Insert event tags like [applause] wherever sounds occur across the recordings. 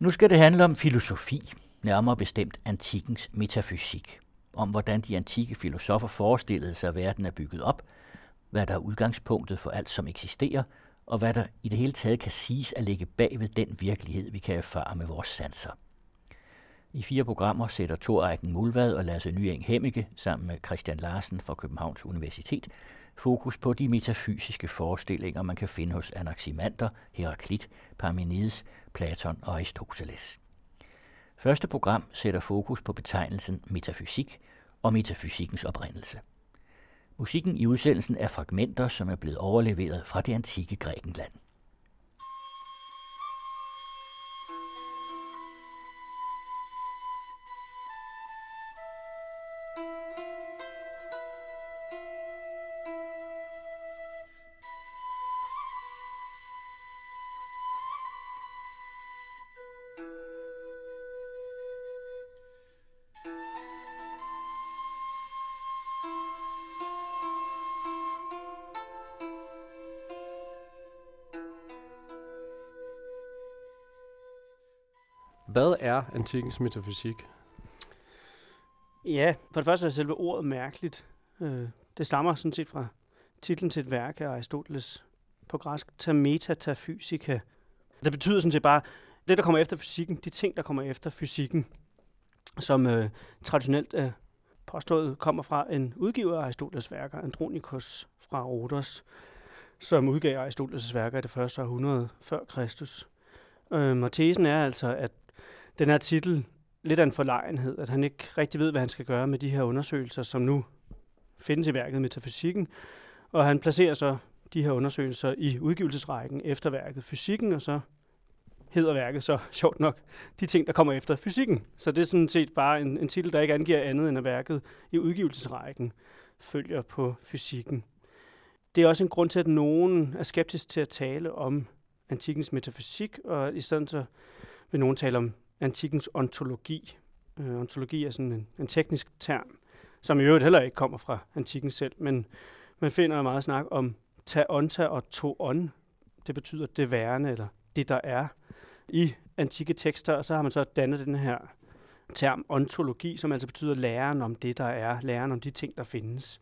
Nu skal det handle om filosofi, nærmere bestemt antikkens metafysik. Om hvordan de antikke filosofer forestillede sig, at verden er bygget op, hvad der er udgangspunktet for alt, som eksisterer, og hvad der i det hele taget kan siges at ligge bag ved den virkelighed, vi kan erfare med vores sanser. I fire programmer sætter Thor Eiken Mulvad og Lasse Nyeng Hemmige sammen med Christian Larsen fra Københavns Universitet fokus på de metafysiske forestillinger, man kan finde hos Anaximander, Heraklit, Parmenides, Platon og Aristoteles. Første program sætter fokus på betegnelsen metafysik og metafysikkens oprindelse. Musikken i udsendelsen er fragmenter, som er blevet overleveret fra det antikke Grækenland. Hvad er antikkens metafysik? Ja, for det første er selve ordet mærkeligt. Øh, det stammer sådan set fra titlen til et værk af Aristoteles på græsk, ta meta ta fysika. Det betyder sådan set bare, det der kommer efter fysikken, de ting, der kommer efter fysikken, som øh, traditionelt er påstået kommer fra en udgiver af Aristoteles værker, Andronikos fra Rhodos, som udgav Aristoteles værker i det første århundrede før Kristus. Øhm, og tesen er altså, at den her titel lidt af en forlegenhed, at han ikke rigtig ved, hvad han skal gøre med de her undersøgelser, som nu findes i værket Metafysikken. Og han placerer så de her undersøgelser i udgivelsesrækken efter værket Fysikken, og så hedder værket så [laughs] sjovt nok de ting, der kommer efter fysikken. Så det er sådan set bare en, en titel, der ikke angiver andet end at værket i udgivelsesrækken følger på fysikken. Det er også en grund til, at nogen er skeptisk til at tale om antikkens metafysik, og i stedet så vil nogen tale om antikkens ontologi. Øh, ontologi er sådan en, en teknisk term, som i øvrigt heller ikke kommer fra antikken selv, men man finder meget snak om ta onta og to on. Det betyder det værende, eller det der er i antikke tekster, og så har man så dannet den her term ontologi, som altså betyder læren om det, der er, læren om de ting, der findes.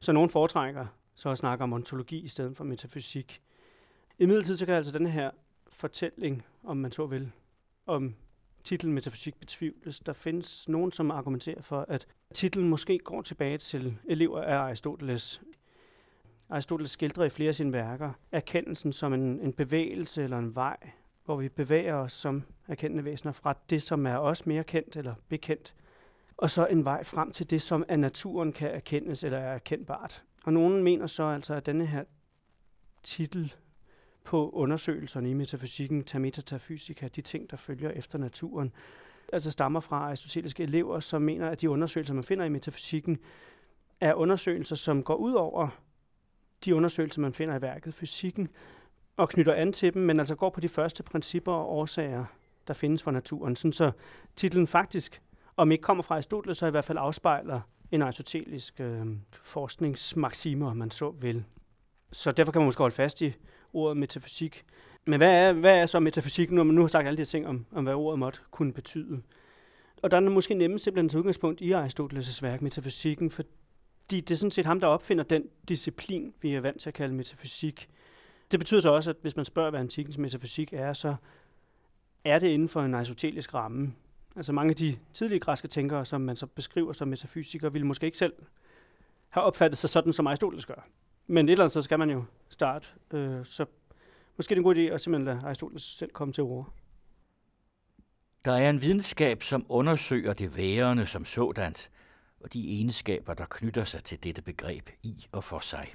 Så nogen foretrækker så at snakke om ontologi i stedet for metafysik. I midlertid så kan altså den her fortælling, om man så vil, om titlen metafysik betvivles. Der findes nogen, som argumenterer for, at titlen måske går tilbage til elever af Aristoteles. Aristoteles skildrer i flere af sine værker erkendelsen som en, en bevægelse eller en vej, hvor vi bevæger os som erkendende væsener fra det, som er os mere kendt eller bekendt, og så en vej frem til det, som af naturen kan erkendes eller er erkendbart. Og nogen mener så altså, at denne her titel på undersøgelserne i metafysikken, ta fysica, de ting, der følger efter naturen, altså stammer fra aristoteliske elever, som mener, at de undersøgelser, man finder i metafysikken, er undersøgelser, som går ud over de undersøgelser, man finder i værket fysikken, og knytter an til dem, men altså går på de første principper og årsager, der findes for naturen. Sådan så titlen faktisk, om ikke kommer fra Aristoteles, så i hvert fald afspejler en aristotelisk øh, forskningsmaxime, om man så vil. Så derfor kan man måske holde fast i ordet metafysik. Men hvad er, hvad er så metafysik, når man nu har sagt alle de her ting om, om hvad ordet måtte kunne betyde? Og der er måske nemmest simpelthen til udgangspunkt i Aristoteles' værk, metafysikken, fordi det er sådan set ham, der opfinder den disciplin, vi er vant til at kalde metafysik. Det betyder så også, at hvis man spørger, hvad antikkens metafysik er, så er det inden for en aristotelisk ramme. Altså mange af de tidlige græske tænkere, som man så beskriver som metafysikere, ville måske ikke selv have opfattet sig sådan, som Aristoteles gør. Men et eller andet så skal man jo starte. Øh, så måske er det en god idé at simpelthen lade Aristoteles selv komme til ord. Der er en videnskab, som undersøger det værende som sådant, og de egenskaber, der knytter sig til dette begreb i og for sig.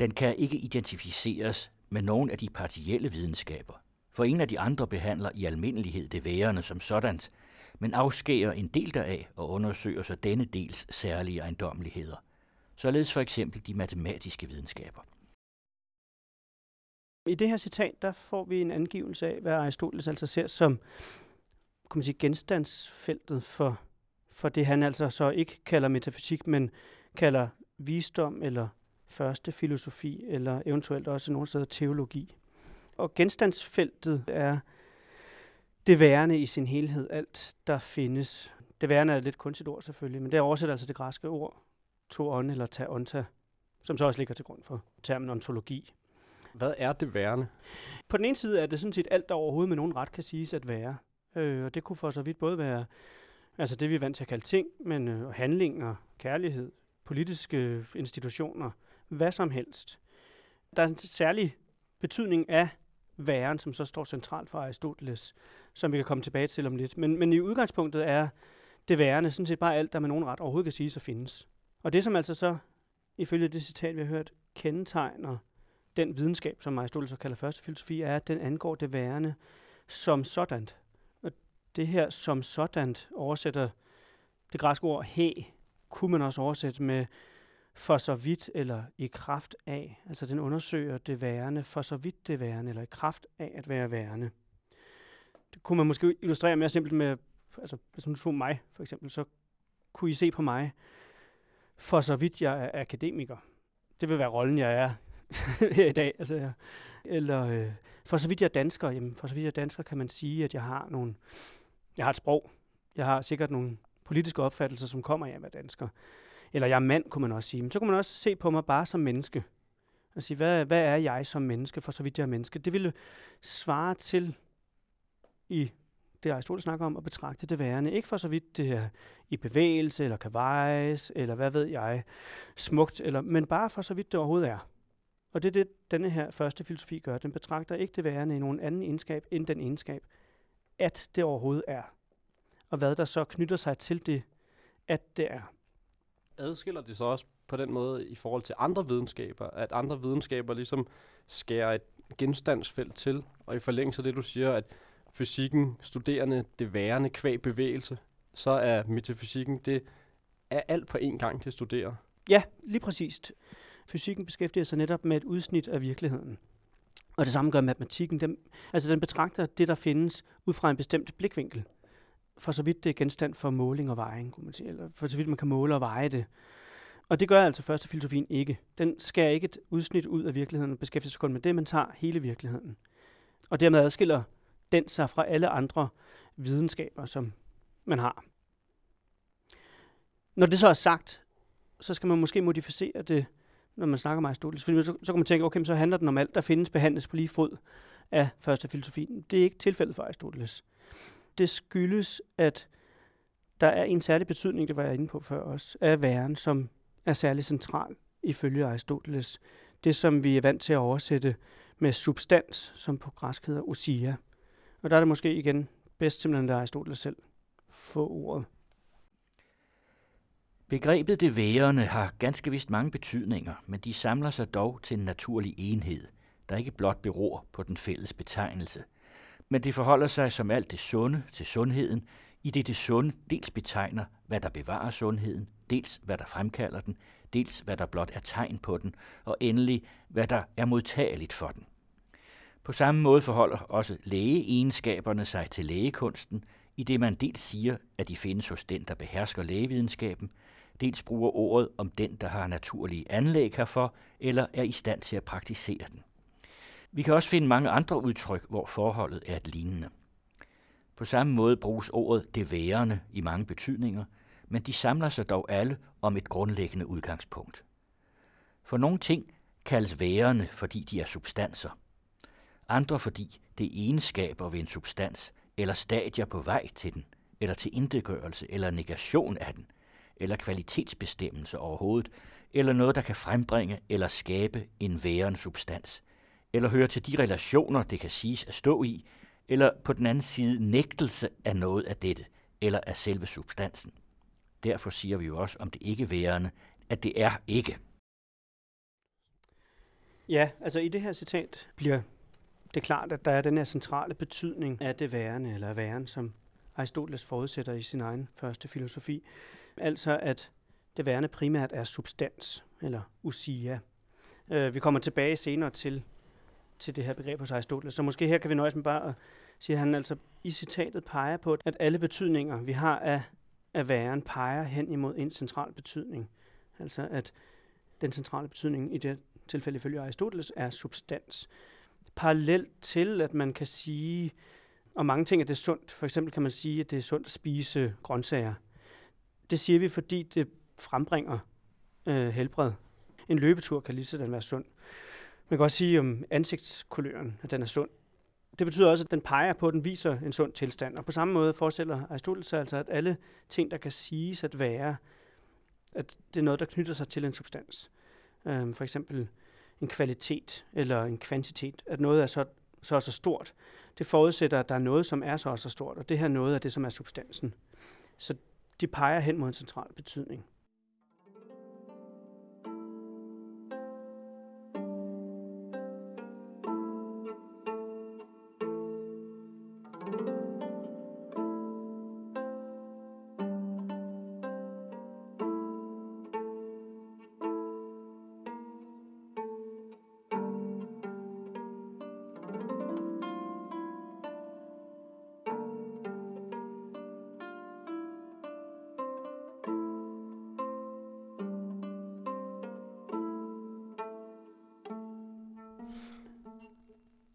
Den kan ikke identificeres med nogen af de partielle videnskaber, for en af de andre behandler i almindelighed det værende som sådant, men afskærer en del deraf og undersøger så denne dels særlige ejendommeligheder således for eksempel de matematiske videnskaber. I det her citat, der får vi en angivelse af, hvad Aristoteles altså ser som kan man sige, genstandsfeltet for, for det, han altså så ikke kalder metafysik, men kalder visdom eller første filosofi, eller eventuelt også nogle steder teologi. Og genstandsfeltet er det værende i sin helhed, alt der findes. Det værende er et lidt kunstigt ord selvfølgelig, men det oversætter altså det græske ord, to on eller ta onta, som så også ligger til grund for termen ontologi. Hvad er det værende? På den ene side er det sådan set alt, der overhovedet med nogen ret kan siges at være. Øh, og det kunne for så vidt både være altså det, vi er vant til at kalde ting, men øh, handlinger, kærlighed, politiske institutioner, hvad som helst. Der er en særlig betydning af væren, som så står centralt for Aristoteles, som vi kan komme tilbage til om lidt. Men, men i udgangspunktet er det værende sådan set bare alt, der med nogen ret overhovedet kan sige, så findes. Og det, som altså så, ifølge det citat, vi har hørt, kendetegner den videnskab, som Aristoteles så kalder første filosofi, er, at den angår det værende som sådan. Og det her som sådan oversætter det græske ord he, kunne man også oversætte med for så vidt eller i kraft af. Altså den undersøger det værende for så vidt det værende, eller i kraft af at være værende. Det kunne man måske illustrere mere simpelt med, altså hvis du tog mig for eksempel, så kunne I se på mig, for så vidt jeg er akademiker. Det vil være rollen, jeg er [laughs] her i dag. Altså, eller øh, for så vidt jeg er dansker, jamen, for så vidt jeg er dansker, kan man sige, at jeg har nogle, jeg har et sprog. Jeg har sikkert nogle politiske opfattelser, som kommer af at være dansker. Eller jeg er mand, kunne man også sige. Men så kunne man også se på mig bare som menneske. Og sige, hvad, hvad er jeg som menneske, for så vidt jeg er menneske? Det ville svare til i det Aristoteles snakker om, at betragte det værende. Ikke for så vidt det er i bevægelse, eller kan vejes, eller hvad ved jeg, smukt, eller, men bare for så vidt det overhovedet er. Og det er det, denne her første filosofi gør. Den betragter ikke det værende i nogen anden egenskab end den egenskab, at det overhovedet er. Og hvad der så knytter sig til det, at det er. Adskiller det så også på den måde i forhold til andre videnskaber, at andre videnskaber ligesom skærer et genstandsfelt til, og i forlængelse af det, du siger, at fysikken, studerende, det værende kvæg bevægelse, så er metafysikken, det er alt på én gang, det studerer. Ja, lige præcist. Fysikken beskæftiger sig netop med et udsnit af virkeligheden. Og det samme gør matematikken. Den, altså den betragter det, der findes, ud fra en bestemt blikvinkel. For så vidt det er genstand for måling og vejing, kunne man sige. Eller for så vidt man kan måle og veje det. Og det gør altså første filosofien ikke. Den skærer ikke et udsnit ud af virkeligheden og beskæftiger sig kun med det, man tager hele virkeligheden. Og dermed adskiller den sig fra alle andre videnskaber, som man har. Når det så er sagt, så skal man måske modificere det, når man snakker om Aristoteles. Fordi så, så kan man tænke, okay, så handler den om alt, der findes behandles på lige fod af første filosofi. Det er ikke tilfældet for Aristoteles. Det skyldes, at der er en særlig betydning, det var jeg inde på før også, af væren, som er særlig central ifølge Aristoteles. Det, som vi er vant til at oversætte med substans, som på græsk hedder osia. Og der er det måske igen bedst simpelthen, at Aristoteles selv få ordet. Begrebet det værende har ganske vist mange betydninger, men de samler sig dog til en naturlig enhed, der ikke blot beror på den fælles betegnelse. Men det forholder sig som alt det sunde til sundheden, i det det sunde dels betegner, hvad der bevarer sundheden, dels hvad der fremkalder den, dels hvad der blot er tegn på den, og endelig hvad der er modtageligt for den. På samme måde forholder også lægeegenskaberne sig til lægekunsten, i det man dels siger, at de findes hos den, der behersker lægevidenskaben, dels bruger ordet om den, der har naturlige anlæg herfor, eller er i stand til at praktisere den. Vi kan også finde mange andre udtryk, hvor forholdet er et lignende. På samme måde bruges ordet det værende i mange betydninger, men de samler sig dog alle om et grundlæggende udgangspunkt. For nogle ting kaldes værende, fordi de er substanser. Andre fordi det er egenskaber ved en substans, eller stadier på vej til den, eller til indegørelse eller negation af den, eller kvalitetsbestemmelse overhovedet, eller noget, der kan frembringe eller skabe en værende substans, eller høre til de relationer, det kan siges at stå i, eller på den anden side nægtelse af noget af dette, eller af selve substansen. Derfor siger vi jo også om det ikke værende, at det er ikke. Ja, altså i det her citat bliver det er klart, at der er den her centrale betydning af det værende, eller væren, som Aristoteles forudsætter i sin egen første filosofi. Altså at det værende primært er substans, eller usia. Øh, vi kommer tilbage senere til, til det her begreb hos Aristoteles, så måske her kan vi nøjes med bare at sige, at han altså i citatet peger på, at alle betydninger, vi har af, af væren, peger hen imod en central betydning. Altså at den centrale betydning i det tilfælde ifølge Aristoteles er substans. Parallelt til, at man kan sige, og mange ting er det sundt. For eksempel kan man sige, at det er sundt at spise grøntsager. Det siger vi, fordi det frembringer øh, helbred. En løbetur kan lige sådan være sund. Man kan også sige om ansigtskuløren, at den er sund. Det betyder også, at den peger på, at den viser en sund tilstand. Og på samme måde forestiller Aristoteles sig altså, at alle ting, der kan siges at være, at det er noget, der knytter sig til en substans. Øhm, for eksempel en kvalitet eller en kvantitet. At noget er så, så så stort. Det forudsætter, at der er noget, som er så så stort. Og det her noget er det, som er substansen. Så de peger hen mod en central betydning.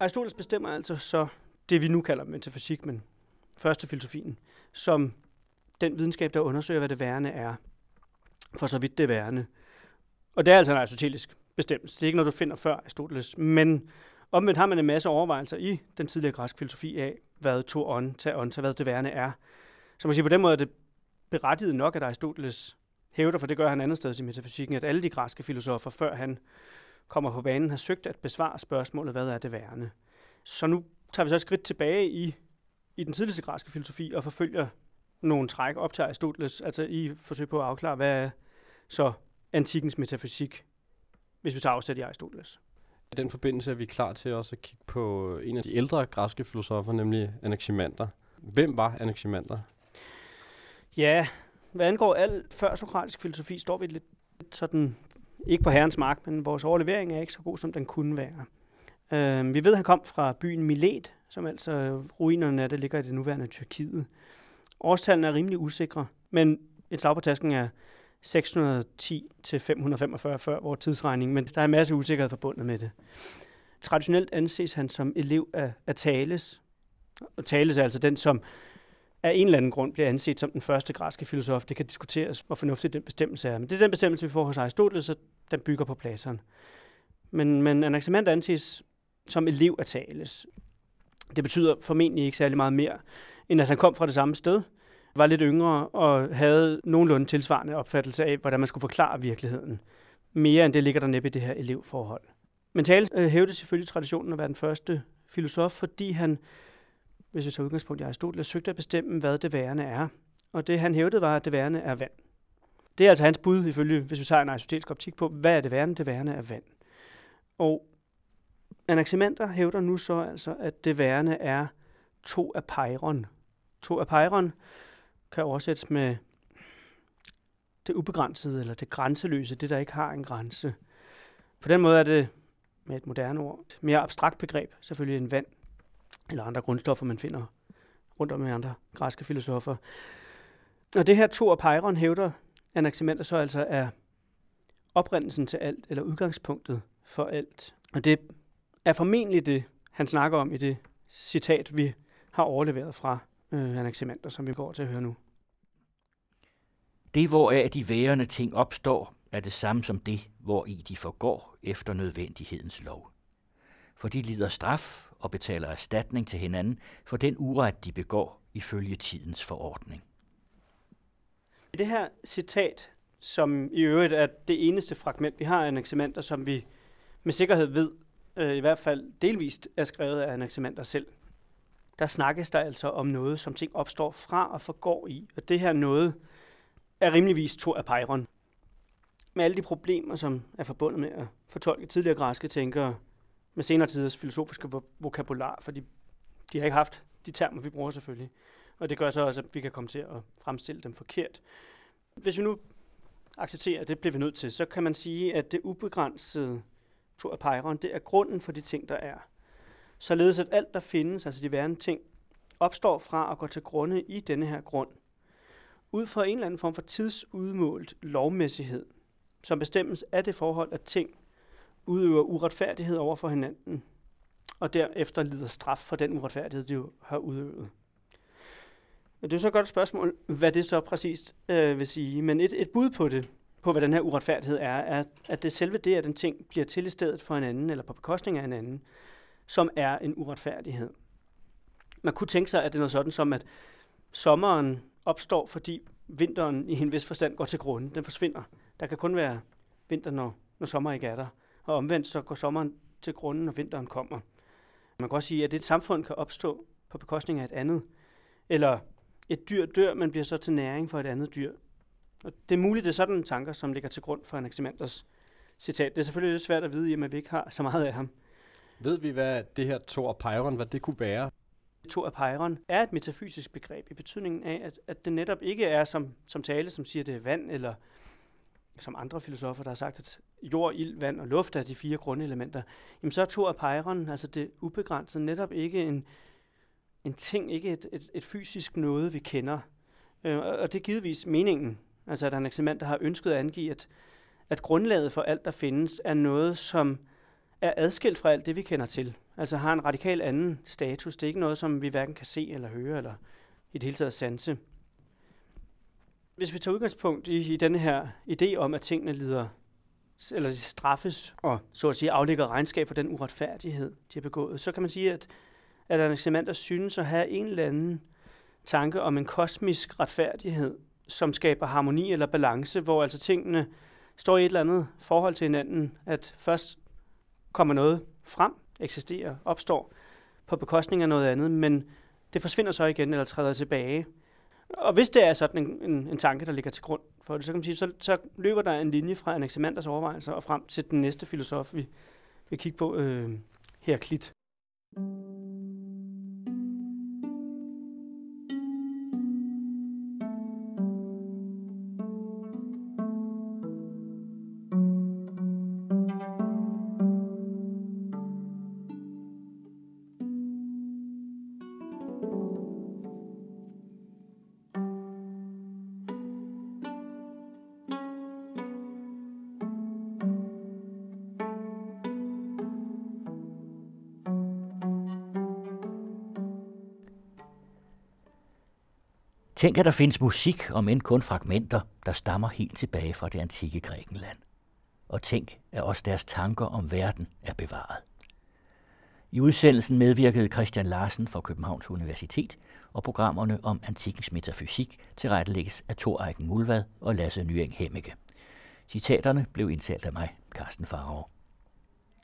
Aristoteles bestemmer altså så det, vi nu kalder metafysik, men første filosofien, som den videnskab, der undersøger, hvad det værende er, for så vidt det værende. Og det er altså en aristotelisk bestemmelse. Det er ikke noget, du finder før Aristoteles. Men omvendt har man en masse overvejelser i den tidligere græske filosofi af, hvad to on, tage on, hvad det værende er. Så man siger, på den måde er det berettiget nok, at Aristoteles hævder, for det gør han andet sted i metafysikken, at alle de græske filosofer, før han kommer på banen, har søgt at besvare spørgsmålet, hvad er det værende? Så nu tager vi så et skridt tilbage i, i den tidligste græske filosofi og forfølger nogle træk op til Aristoteles, altså i forsøg på at afklare, hvad er så antikens metafysik, hvis vi tager afsæt i Aristoteles. I den forbindelse er vi klar til også at kigge på en af de ældre græske filosofer, nemlig Anaximander. Hvem var Anaximander? Ja, hvad angår al før sokratisk filosofi, står vi lidt sådan ikke på herrens mark, men vores overlevering er ikke så god, som den kunne være. Øh, vi ved, at han kom fra byen Milet, som altså øh, ruinerne af det ligger i det nuværende Tyrkiet. Årstallene er rimelig usikre, men et slag på tasken er 610 til 545 før vores tidsregning, men der er en masse usikkerhed forbundet med det. Traditionelt anses han som elev af, af Thales, og Thales er altså den, som af en eller anden grund bliver anset som den første græske filosof. Det kan diskuteres, hvor fornuftig den bestemmelse er. Men det er den bestemmelse, vi får hos Aristoteles, så den bygger på Platon. Men, men Anaximander anses som elev af Thales. Det betyder formentlig ikke særlig meget mere, end at han kom fra det samme sted, var lidt yngre og havde nogenlunde tilsvarende opfattelse af, hvordan man skulle forklare virkeligheden. Mere end det ligger der næppe i det her elevforhold. Men Thales øh, hævde selvfølgelig traditionen at være den første filosof, fordi han hvis vi tager udgangspunkt i Aristoteles, søgte at bestemme, hvad det værende er. Og det han hævdede var, at det værende er vand. Det er altså hans bud, ifølge, hvis vi tager en aristotelisk optik på, hvad er det værende? Det værende er vand. Og Anaximander hævder nu så altså, at det værende er to af pejron. To af pejron kan oversættes med det ubegrænsede, eller det grænseløse, det der ikke har en grænse. På den måde er det, med et moderne ord, et mere abstrakt begreb, selvfølgelig en vand, eller andre grundstoffer, man finder rundt om i andre græske filosofer. Og det her to af Peiron hævder Anaximander så altså er oprindelsen til alt, eller udgangspunktet for alt. Og det er formentlig det, han snakker om i det citat, vi har overleveret fra øh, Anaximander, som vi går til at høre nu. Det, hvoraf de værende ting opstår, er det samme som det, hvor i de forgår efter nødvendighedens lov for de lider straf og betaler erstatning til hinanden for den uret, de begår ifølge tidens forordning. I det her citat, som i øvrigt er det eneste fragment, vi har af Anaximander, som vi med sikkerhed ved, øh, i hvert fald delvist er skrevet af Anaximander selv, der snakkes der altså om noget, som ting opstår fra og forgår i. Og det her noget er rimeligvis to af Peiron. Med alle de problemer, som er forbundet med at fortolke tidligere græske tænkere med senere tiders filosofiske vokabular, fordi de har ikke haft de termer, vi bruger selvfølgelig. Og det gør så også, at vi kan komme til at fremstille dem forkert. Hvis vi nu accepterer, at det bliver vi nødt til, så kan man sige, at det ubegrænsede to Peiron, det er grunden for de ting, der er. Således at alt, der findes, altså de værende ting, opstår fra og går til grunde i denne her grund. Ud fra en eller anden form for tidsudmålt lovmæssighed, som bestemmes af det forhold, at ting udøver uretfærdighed over for hinanden, og derefter lider straf for den uretfærdighed, de har udøvet. Det er så et godt spørgsmål, hvad det så præcist øh, vil sige. Men et, et bud på det, på hvad den her uretfærdighed er, er, at det selve det, at en ting bliver til i stedet for en anden, eller på bekostning af en anden, som er en uretfærdighed. Man kunne tænke sig, at det er noget sådan som, at sommeren opstår, fordi vinteren i en vis forstand går til grunde. Den forsvinder. Der kan kun være vinter, når, når sommer ikke er der. Og omvendt så går sommeren til grunde, når vinteren kommer. Man kan også sige, at et samfund kan opstå på bekostning af et andet. Eller et dyr dør, men bliver så til næring for et andet dyr. Og det er muligt, det er sådan tanker, som ligger til grund for Anaximanders citat. Det er selvfølgelig lidt svært at vide, i og med at vi ikke har så meget af ham. Ved vi, hvad det her Thor Peiron, hvad det kunne være? Thor Peiron er et metafysisk begreb i betydningen af, at, at det netop ikke er som, som tale, som siger, det er vand, eller som andre filosofer, der har sagt, at jord, ild, vand og luft er de fire grundelementer. Jamen så er to af pejren, altså det ubegrænsede, netop ikke en, en ting, ikke et, et, et fysisk noget, vi kender. Øh, og det er givetvis meningen, altså at Anaximander har ønsket at angive, at, at grundlaget for alt, der findes, er noget, som er adskilt fra alt det, vi kender til. Altså har en radikal anden status. Det er ikke noget, som vi hverken kan se eller høre, eller i det hele taget sanse. Hvis vi tager udgangspunkt i, i denne her idé om, at tingene lider eller de straffes og så at sige aflægger regnskab for den uretfærdighed, de har begået, så kan man sige, at, at Anaximander synes at have en eller anden tanke om en kosmisk retfærdighed, som skaber harmoni eller balance, hvor altså tingene står i et eller andet forhold til hinanden, at først kommer noget frem, eksisterer, opstår på bekostning af noget andet, men det forsvinder så igen eller træder tilbage. Og hvis det er sådan en, en, en tanke, der ligger til grund for det, så kan man sige, så, så løber der en linje fra Anaximanders overvejelser og frem til den næste filosof, vi vil kigge på, øh, Heraklit. Tænk, at der findes musik, om end kun fragmenter, der stammer helt tilbage fra det antikke Grækenland. Og tænk, at også deres tanker om verden er bevaret. I udsendelsen medvirkede Christian Larsen fra Københavns Universitet, og programmerne om antikkens metafysik tilrettelægges af Thor Eiken Mulvad og Lasse Nyeng Hemmeke. Citaterne blev indtalt af mig, Carsten Farov.